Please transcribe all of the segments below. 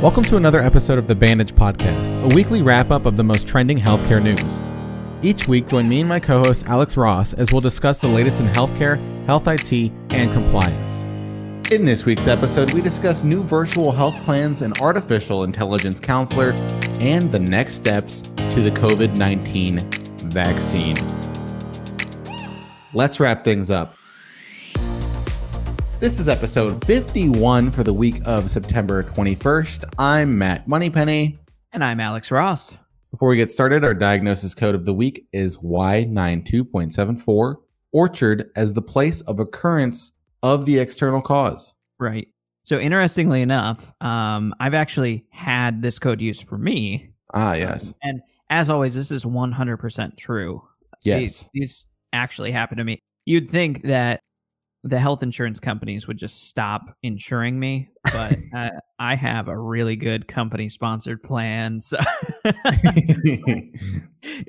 Welcome to another episode of the Bandage Podcast, a weekly wrap up of the most trending healthcare news. Each week, join me and my co host Alex Ross as we'll discuss the latest in healthcare, health IT, and compliance. In this week's episode, we discuss new virtual health plans, an artificial intelligence counselor, and the next steps to the COVID 19 vaccine. Let's wrap things up. This is episode 51 for the week of September 21st. I'm Matt Moneypenny. And I'm Alex Ross. Before we get started, our diagnosis code of the week is Y92.74, orchard as the place of occurrence of the external cause. Right. So, interestingly enough, um, I've actually had this code used for me. Ah, yes. Um, and as always, this is 100% true. Yes. These, these actually happened to me. You'd think that the health insurance companies would just stop insuring me, but uh, I have a really good company sponsored plan. So,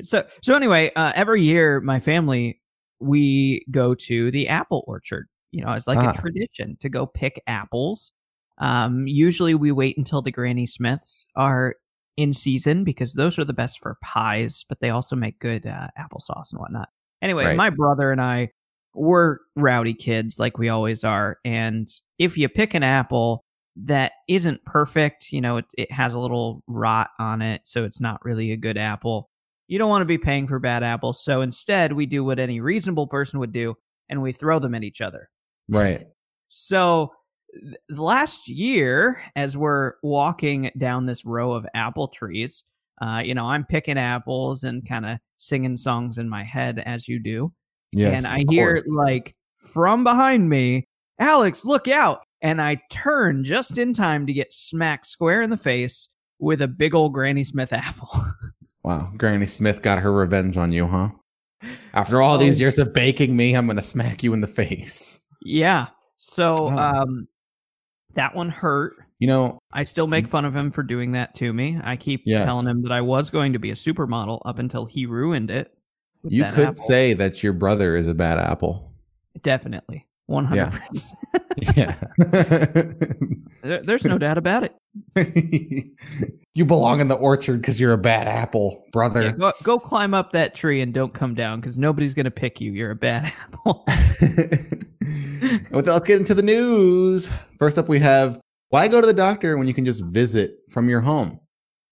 so, so anyway, uh, every year my family we go to the apple orchard. You know, it's like Ah. a tradition to go pick apples. Um, usually we wait until the Granny Smiths are in season because those are the best for pies, but they also make good uh, applesauce and whatnot. Anyway, Right. my brother and I were rowdy kids like we always are. And if you pick an apple that isn't perfect, you know, it, it has a little rot on it, so it's not really a good apple. You don't want to be paying for bad apples. So instead, we do what any reasonable person would do and we throw them at each other. right. So th- the last year, as we're walking down this row of apple trees, uh, you know, I'm picking apples and kind of singing songs in my head as you do. Yes. and I hear course. like from behind me, Alex, look out. And I turn just in time to get smacked square in the face with a big old Granny Smith apple. Wow. Granny Smith got her revenge on you, huh? After all these Oh. years of baking me, I'm going to smack you in the face. yeah. So Wow. um, that one hurt. You know, I still make fun of him for doing that to me. I keep Yes. telling him that I was going to be a supermodel up until he ruined it. You could apple. say that your brother is a bad apple. definitely 100%. Yeah. There- There's no doubt about it. you belong in the orchard because you're a bad apple, brother. Yeah, go, go climb up that tree and don't come down because nobody's going to pick you. You're a bad apple. Let's get into the news. First up, we have why go to the doctor when you can just visit from your home?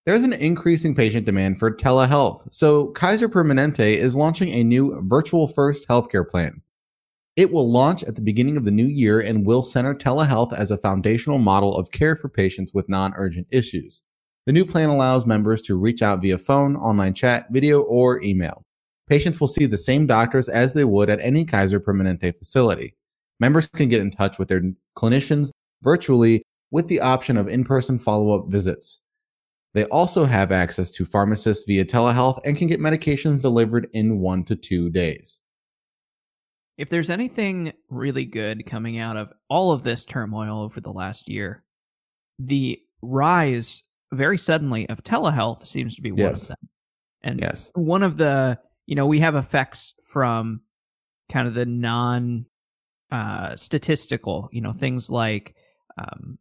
There's an increasing patient demand for telehealth, so Kaiser Permanente is launching a new virtual first healthcare plan. It will launch at the beginning of the new year and will center telehealth as a foundational model of care for patients with non urgent issues. The new plan allows members to reach out via phone, online chat, video, or email. Patients will see the same doctors as they would at any Kaiser Permanente facility. Members can get in touch with their clinicians virtually with the option of in person follow up visits. They also have access to pharmacists via telehealth and can get medications delivered in one to two days. if there's anything really good coming out of all of this turmoil over the last year, the rise very suddenly of telehealth seems to be one Yes. of them. And Yes. one of the, you know, we have effects from kind of the non uh, statistical, you know, things like um,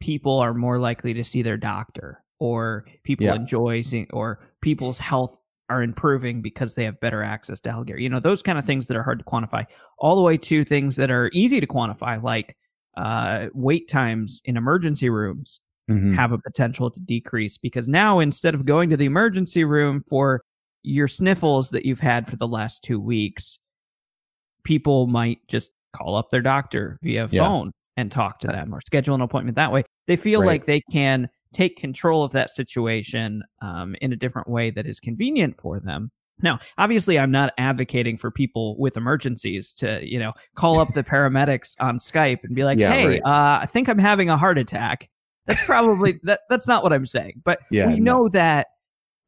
people are more likely to see their doctor or people Yeah. enjoy seeing or people's health are improving because they have better access to healthcare. You know, those kind of things that are hard to quantify, all the way to things that are easy to quantify, like uh, wait times in emergency rooms Mhm. have a potential to decrease because now instead of going to the emergency room for your sniffles that you've had for the last two weeks, people might just call up their doctor via Yeah. phone and talk to them or schedule an appointment that way. They feel Right. like they can take control of that situation um, in a different way that is convenient for them. Now, obviously, I'm not advocating for people with emergencies to, you know, call up the paramedics on Skype and be like, Yeah, "Hey, right. uh, I think I'm having a heart attack." That's probably that. That's not what I'm saying. But Yeah, we no. know that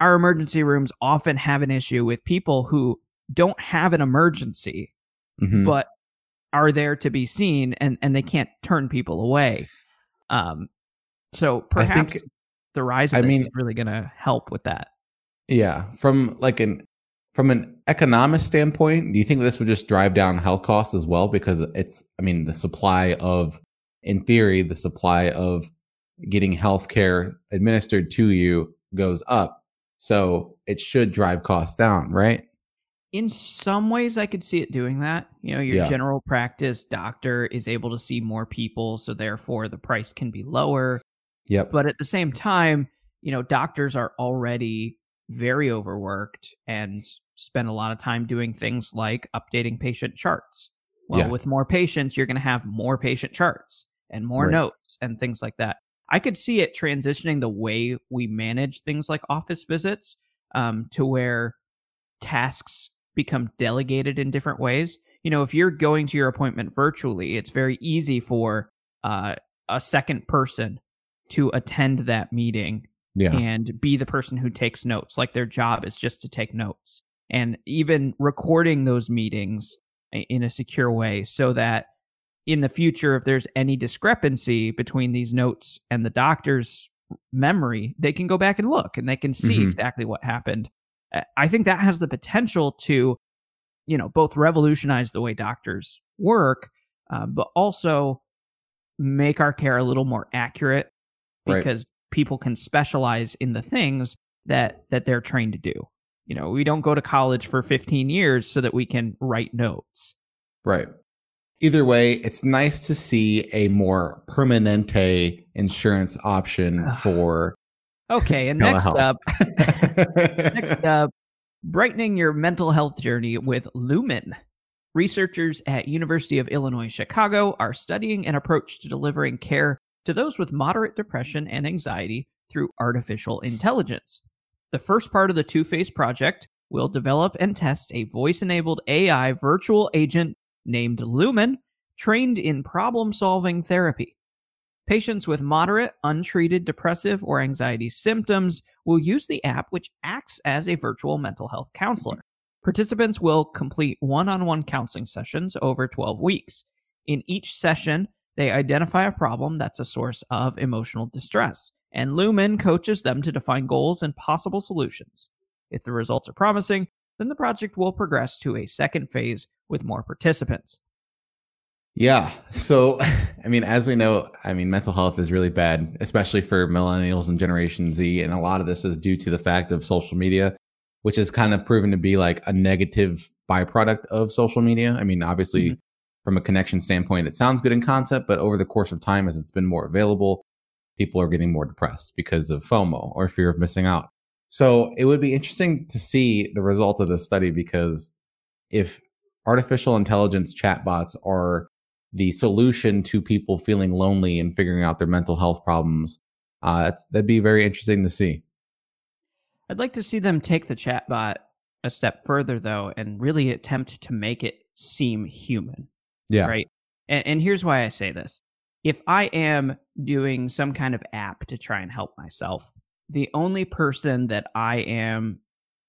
our emergency rooms often have an issue with people who don't have an emergency, Mhm. but are there to be seen, and and they can't turn people away. Um, so I think- perhaps the rise of I this mean- is really going to help with that. Yeah, from like an from an economic standpoint, do you think this would just drive down health costs as well? Because it's, I mean, the supply of, in theory, the supply of getting healthcare administered to you goes up. So it should drive costs down, right? in some ways i could see it doing that you know your Yeah. general practice doctor is able to see more people so therefore the price can be lower Yep. but at the same time you know doctors are already very overworked and spend a lot of time doing things like updating patient charts well Yeah. with more patients you're going to have more patient charts and more Right. notes and things like that i could see it transitioning the way we manage things like office visits um, to where tasks become delegated in different ways you know if you're going to your appointment virtually it's very easy for uh, a second person to attend that meeting yeah. and be the person who takes notes. Like their job is just to take notes and even recording those meetings in a secure way so that in the future, if there's any discrepancy between these notes and the doctor's memory, they can go back and look and they can see Mhm. exactly what happened. I think that has the potential to, you know, both revolutionize the way doctors work, uh, but also make our care a little more accurate Right. because people can specialize in the things that that they're trained to do. You know, we don't go to college for 15 years so that we can write notes. Right. Either way, it's nice to see a more permanente insurance option for Okay, and next up, next up, brightening your mental health journey with Lumen. Researchers at University of Illinois Chicago are studying an approach to delivering care to those with moderate depression and anxiety through artificial intelligence. The first part of the two-phase project will develop and test a voice-enabled AI virtual agent named Lumen, trained in problem-solving therapy. Patients with moderate, untreated depressive or anxiety symptoms will use the app, which acts as a virtual mental health counselor. Participants will complete one on one counseling sessions over 12 weeks. In each session, they identify a problem that's a source of emotional distress, and Lumen coaches them to define goals and possible solutions. If the results are promising, then the project will progress to a second phase with more participants. Yeah. So, I mean, as we know, I mean, mental health is really bad, especially for millennials and Generation Z. And a lot of this is due to the fact of social media, which has kind of proven to be like a negative byproduct of social media. I mean, obviously, Mhm. From a connection standpoint, it sounds good in concept, but over the course of time, as it's been more available, people are getting more depressed because of FOMO or fear of missing out. So, it would be interesting to see the result of this study because if artificial intelligence chatbots are the solution to people feeling lonely and figuring out their mental health problems. Uh, that's, that'd be very interesting to see. I'd like to see them take the chatbot a step further, though, and really attempt to make it seem human. Yeah. Right. And, and here's why I say this if I am doing some kind of app to try and help myself, the only person that I am,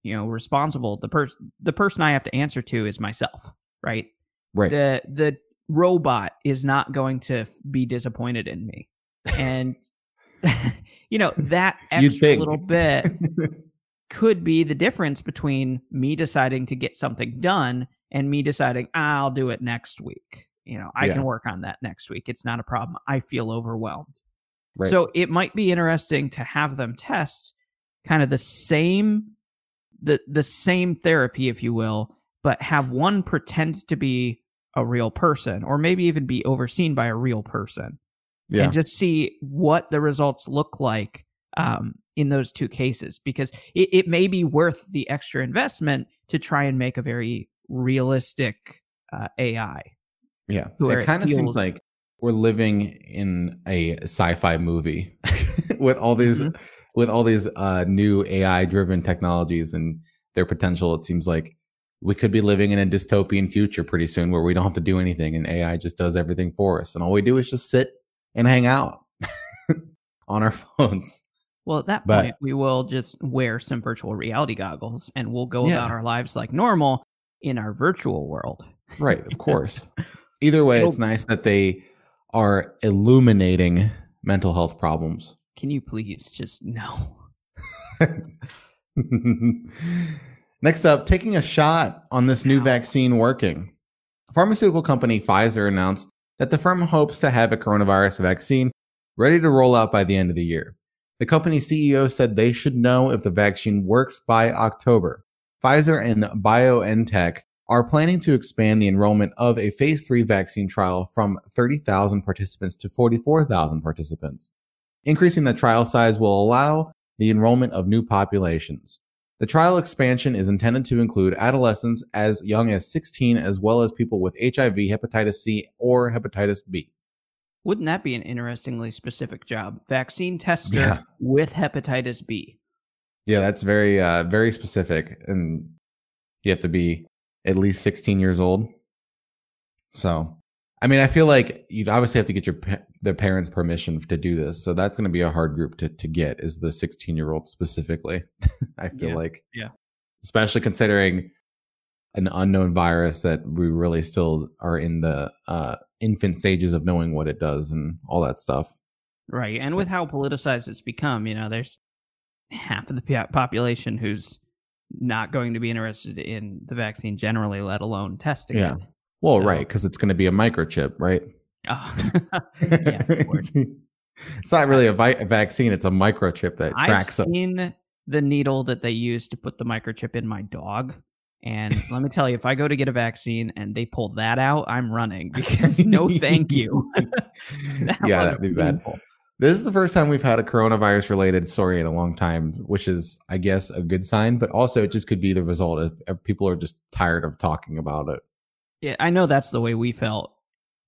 you know, responsible, the person, the person I have to answer to is myself. Right. Right. The, the robot is not going to be disappointed in me. And, you know, that extra little bit could be the difference between me deciding to get something done and me deciding "Ah, I'll do it next week. You know, I Yeah. can work on that next week. It's not a problem. I feel overwhelmed. right. So it might be interesting to have them test kind of the same the the same therapy if you will, but have one pretend to be a real person or maybe even be overseen by a real person yeah. and just see what the results look like um, in those two cases because it, it may be worth the extra investment to try and make a very realistic uh, AI. yeah. It kind of seems like we're living in a sci-fi movie with all these, Mhm. with all these, uh, new AI driven technologies and their potential. It seems like we could be living in a dystopian future pretty soon where we don't have to do anything and AI just does everything for us. And all we do is just sit and hang out on our phones. Well, at that But- point, we will just wear some virtual reality goggles and we'll go Yeah. about our lives like normal in our virtual world. Right, of course. Either way, It'll- it's nice that they are illuminating mental health problems. Can you please just no? Next up, taking a shot on this new vaccine working. Pharmaceutical company Pfizer announced that the firm hopes to have a coronavirus vaccine ready to roll out by the end of the year. The company CEO said they should know if the vaccine works by October. Pfizer and BioNTech are planning to expand the enrollment of a phase 3 vaccine trial from 30,000 participants to 44,000 participants. Increasing the trial size will allow the enrollment of new populations. The trial expansion is intended to include adolescents as young as 16 as well as people with HIV, hepatitis C, or hepatitis B. Wouldn't that be an interestingly specific job? Vaccine tester Yeah. with hepatitis B. Yeah, that's very uh very specific and you have to be at least 16 years old. So, I mean, I feel like you'd obviously have to get your pa- the parents' permission to do this. So that's going to be a hard group to to get is the 16 year old specifically. I feel Yeah, like, yeah. especially considering an unknown virus that we really still are in the uh, infant stages of knowing what it does and all that stuff. Right. And with how politicized it's become, you know, there's half of the population who's not going to be interested in the vaccine generally, let alone testing Yeah. it. Well, So- right, because it's going to be a microchip, right? Oh. yeah, of course. it's not really a, vi- a vaccine; it's a microchip that tracks. I've tracks us. seen the needle that they use to put the microchip in my dog. And let me tell you, if I go to get a vaccine and they pull that out, I'm running because no thank you. That yeah, that'd be bad. This is the first time we've had a coronavirus related story in a long time, which is, I guess, a good sign. But also, it just could be the result of of people are just tired of talking about it. Yeah, I know that's the way we felt.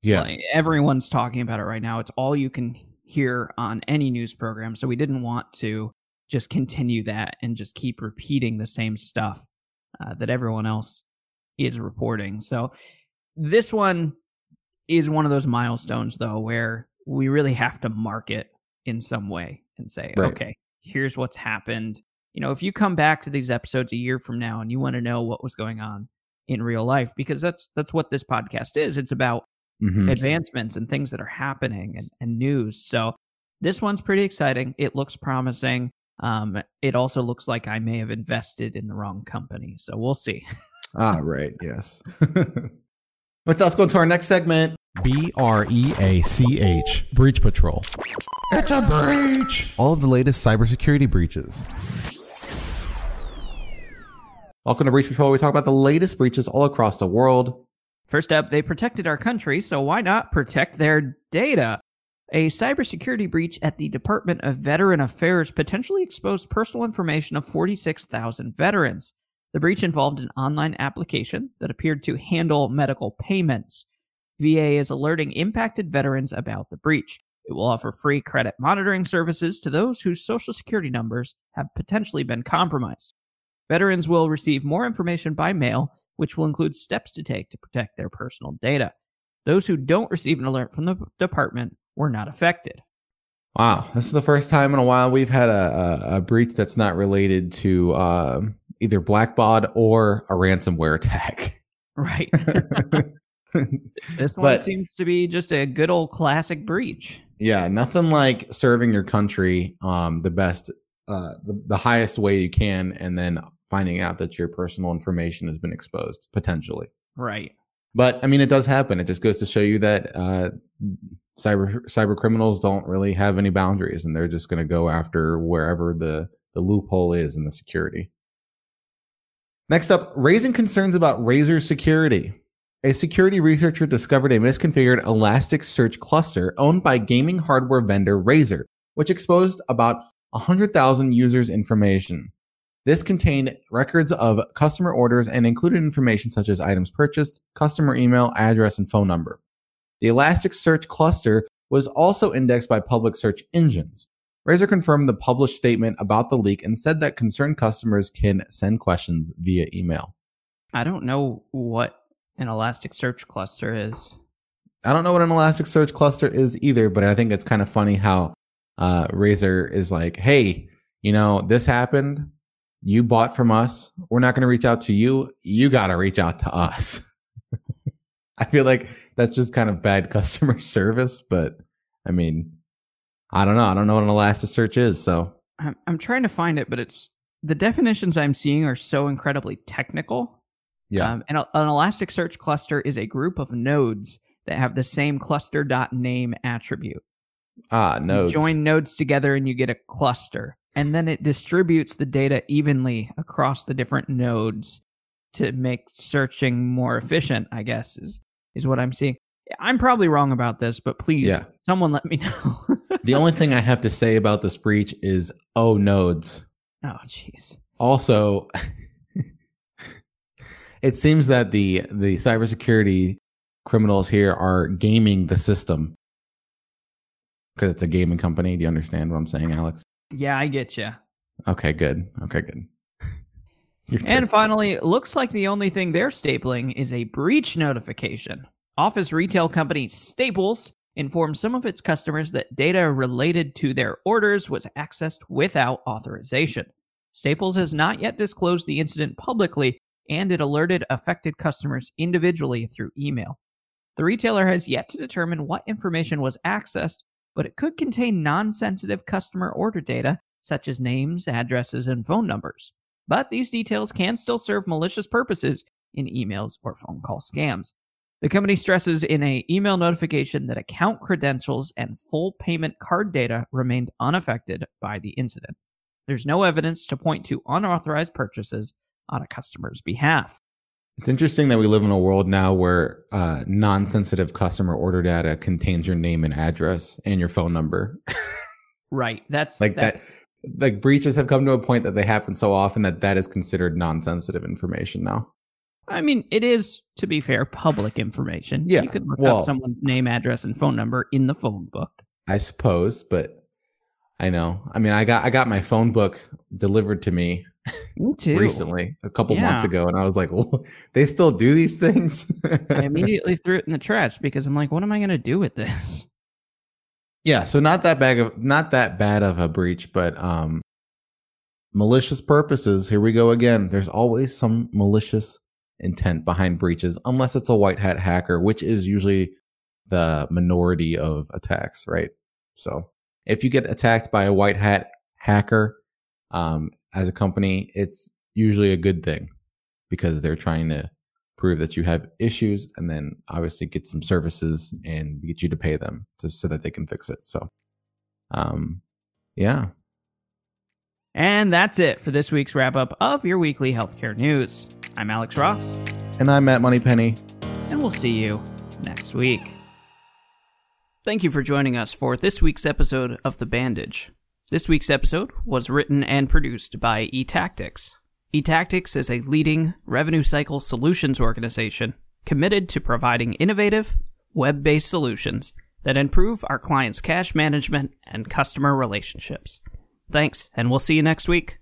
Yeah, Like, everyone's talking about it right now. It's all you can hear on any news program. So we didn't want to just continue that and just keep repeating the same stuff uh, that everyone else is reporting. So this one is one of those milestones, though, where we really have to mark it in some way and say, Right. okay, here's what's happened. You know, if you come back to these episodes a year from now and you want to know what was going on in real life, because that's that's what this podcast is. It's about Mhm. advancements and things that are happening and, and news. So this one's pretty exciting. It looks promising. Um, it also looks like I may have invested in the wrong company. So we'll see. ah, right, yes. With that, let's go into our next segment. B R E A C H, Breach Patrol. It's a breach! all of the latest cybersecurity breaches. Welcome to Breach Patrol. where We talk about the latest breaches all across the world. First up, they protected our country, so why not protect their data? A cybersecurity breach at the Department of Veteran Affairs potentially exposed personal information of 46,000 veterans. The breach involved an online application that appeared to handle medical payments. VA is alerting impacted veterans about the breach. It will offer free credit monitoring services to those whose social security numbers have potentially been compromised. Veterans will receive more information by mail, which will include steps to take to protect their personal data. Those who don't receive an alert from the department were not affected. Wow, this is the first time in a while we've had a, a, a breach that's not related to uh, either Blackbaud or a ransomware attack. Right. this one But- seems to be just a good old classic breach. yeah, nothing like serving your country um, the best, uh, the, the highest way you can, and then finding out that your personal information has been exposed potentially. Right. But I mean, it does happen. It just goes to show you that uh, cyber cyber criminals don't really have any boundaries, and they're just going to go after wherever the the loophole is in the security. Next up, raising concerns about Razer's security. A security researcher discovered a misconfigured Elasticsearch cluster owned by gaming hardware vendor Razer, which exposed about 100,000 users' information. This contained records of customer orders and included information such as items purchased, customer email, address, and phone number. The Elasticsearch cluster was also indexed by public search engines. Razer confirmed the published statement about the leak and said that concerned customers can send questions via email. I don't know what an Elasticsearch cluster is. I don't know what an Elasticsearch cluster is either, but I think it's kind of funny how uh, Razer is like, hey, you know, this happened. You bought from us. We're not going to reach out to you. You got to reach out to us. I feel like that's just kind of bad customer service, but I mean, I don't know. I don't know what an Elasticsearch is. So, I'm, I'm trying to find it, but it's the definitions I'm seeing are so incredibly technical. Yeah. Um, and a- an Elasticsearch cluster is a group of nodes that have the same cluster.name attribute. Ah, You nodes. join nodes together and you get a cluster. And then it distributes the data evenly across the different nodes to make searching more efficient, I guess, is, is what I'm seeing. I'm probably wrong about this, but please, Yeah. someone let me know. the only thing I have to say about this breach is oh nodes. oh, jeez. Also, it seems that the the cybersecurity criminals here are gaming the system because it's a gaming company. Do you understand what I'm saying, Alex? Yeah, I get you. Okay, good. Okay, good. And finally, looks like the only thing they're stapling is a breach notification. Office retail company Staples informed some of its customers that data related to their orders was accessed without authorization. Staples has not yet disclosed the incident publicly, and it alerted affected customers individually through email. The retailer has yet to determine what information was accessed, but it could contain non sensitive customer order data, such as names, addresses, and phone numbers but these details can still serve malicious purposes in emails or phone call scams. The company stresses in a email notification that account credentials and full payment card data remained unaffected by the incident. There's no evidence to point to unauthorized purchases on a customer's behalf. It's interesting that we live in a world now where uh, non-sensitive customer order data contains your name and address and your phone number. Right. That's like that. Like breaches have come to a point that they happen so often that that is considered non-sensitive information now. I mean, it is, to be fair, public information. Yeah, You could look well- up someone's name, address, and phone number in the phone book. I suppose, but I know. I mean, I got I got my phone book delivered to me. Recently, a couple months ago, and I was like, well, "They still do these things." I immediately threw it in the trash because I'm like, what am I going to do with this? yeah, so not that bad of not that bad of a breach, but um, malicious purposes. Here we go again. There's always some malicious intent behind breaches, unless it's a white hat hacker, which is usually the minority of attacks, right? So if you get attacked by a white hat hacker um, as a company, it's usually a good thing because they're trying to prove that you have issues and then obviously get some services and get you to pay them just so that they can fix it. So, um, yeah. And that's it for this week's wrap up of your weekly healthcare news. I'm Alex Ross, And I'm Matt Moneypenny. and we'll see you next week. Thank you for joining us for this week's episode of The Bandage. This week's episode was written and produced by eTactics. eTactics is a leading revenue cycle solutions organization committed to providing innovative, web based solutions that improve our clients' cash management and customer relationships. Thanks, and we'll see you next week.